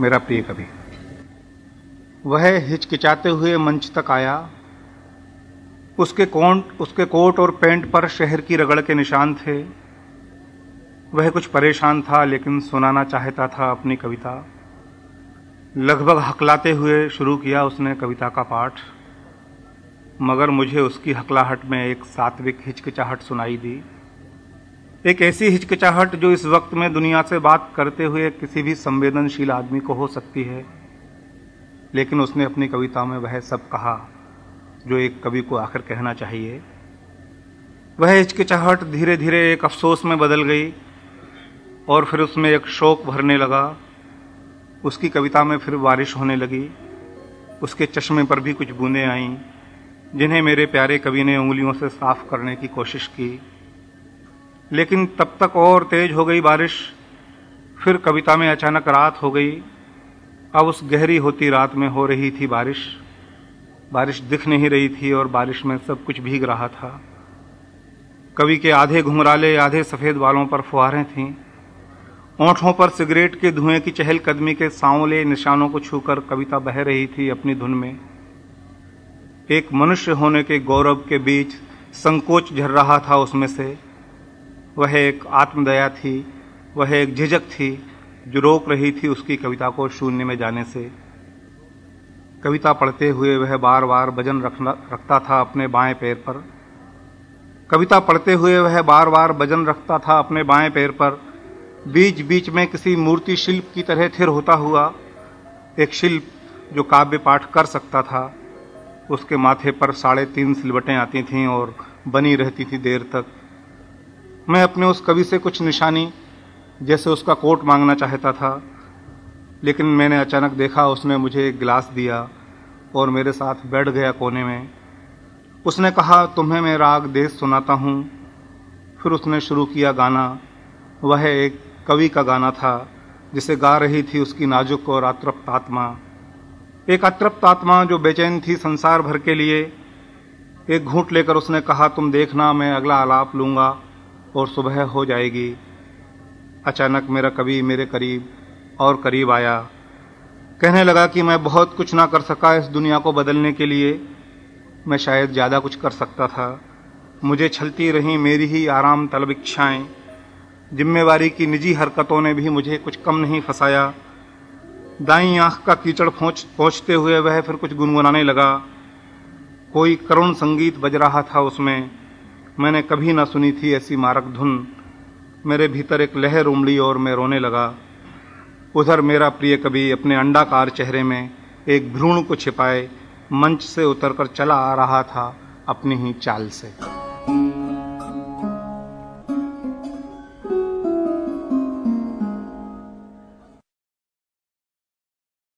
मेरा प्रिय कवि। वह हिचकिचाते हुए मंच तक आया। उसके कोट उसके कोट और पैंट पर शहर की रगड़ के निशान थे। वह कुछ परेशान था, लेकिन सुनाना चाहता था अपनी कविता। लगभग हकलाते हुए शुरू किया उसने कविता का पाठ। मगर मुझे उसकी हकलाहट में एक सात्विक हिचकिचाहट सुनाई दी। एक ऐसी हिचकिचाहट जो इस वक्त में दुनिया से बात करते हुए किसी भी संवेदनशील आदमी को हो सकती है, लेकिन उसने अपनी कविता में वह सब कहा जो एक कवि को आखिर कहना चाहिए। वह हिचकिचाहट धीरे धीरे एक अफसोस में बदल गई और फिर उसमें एक शोक भरने लगा। उसकी कविता में फिर बारिश होने लगी। उसके चश्मे पर भी कुछ बूंदें आईं, जिन्हें मेरे प्यारे कवि ने उंगलियों से साफ़ करने की कोशिश की। लेकिन तब तक और तेज हो गई बारिश। फिर कविता में अचानक रात हो गई। अब उस गहरी होती रात में हो रही थी बारिश। बारिश दिख नहीं रही थी और बारिश में सब कुछ भीग रहा था। कवि के आधे घुमराले आधे सफ़ेद बालों पर फुहारें थीं। ओंठों पर सिगरेट के धुएँ की चहलकदमी के सांवले निशानों को छूकर कविता बह रही थी अपनी धुन में। एक मनुष्य होने के गौरव के बीच संकोच झर रहा था उसमें से। वह एक आत्मदया थी, वह एक झिझक थी, जो रोक रही थी उसकी कविता को शून्य में जाने से। कविता पढ़ते हुए वह बार बार वज़न रखना, रखता था अपने बाएँ पैर पर। कविता पढ़ते हुए वह बार बार वज़न रखता था अपने बाएँ पैर पर। बीच बीच में किसी मूर्ति शिल्प की तरह थिर होता हुआ, एक शिल्प जो काव्य पाठ कर सकता था। उसके माथे पर साढ़े तीन सिलवटें आती थीं और बनी रहती थी देर तक। मैं अपने उस कवि से कुछ निशानी, जैसे उसका कोट मांगना चाहता था, लेकिन मैंने अचानक देखा उसने मुझे एक गिलास दिया और मेरे साथ बैठ गया कोने में। उसने कहा, तुम्हें मैं राग देश सुनाता हूँ। फिर उसने शुरू किया गाना। वह एक कवि का गाना था, जिसे गा रही थी उसकी नाजुक और अतृप्त आत्मा। एक अतृप्त आत्मा जो बेचैन थी संसार भर के लिए। एक घूंट लेकर उसने कहा, तुम देखना, मैं अगला आलाप लूँगा। और सुबह हो जाएगी। अचानक मेरा कवि मेरे करीब और करीब आया। कहने लगा कि मैं बहुत कुछ ना कर सका इस दुनिया को बदलने के लिए। मैं शायद ज़्यादा कुछ कर सकता था। मुझे छलती रही मेरी ही आराम तलब इच्छाएँ जिम्मेवारी की निजी हरकतों ने भी मुझे कुछ कम नहीं फंसाया। दाई आँख का कीचड़ पहुँच पहुँचते हुए वह फिर कुछ गुनगुनाने लगा। कोई करुण संगीत बज रहा था उसमें। मैंने कभी ना सुनी थी ऐसी मारक धुन। मेरे भीतर एक लहर उमड़ी और मैं रोने लगा। उधर मेरा प्रिय कवि अपने अंडाकार चेहरे में एक भ्रूण को छिपाए, मंच से उतरकर चला आ रहा था अपनी ही चाल से।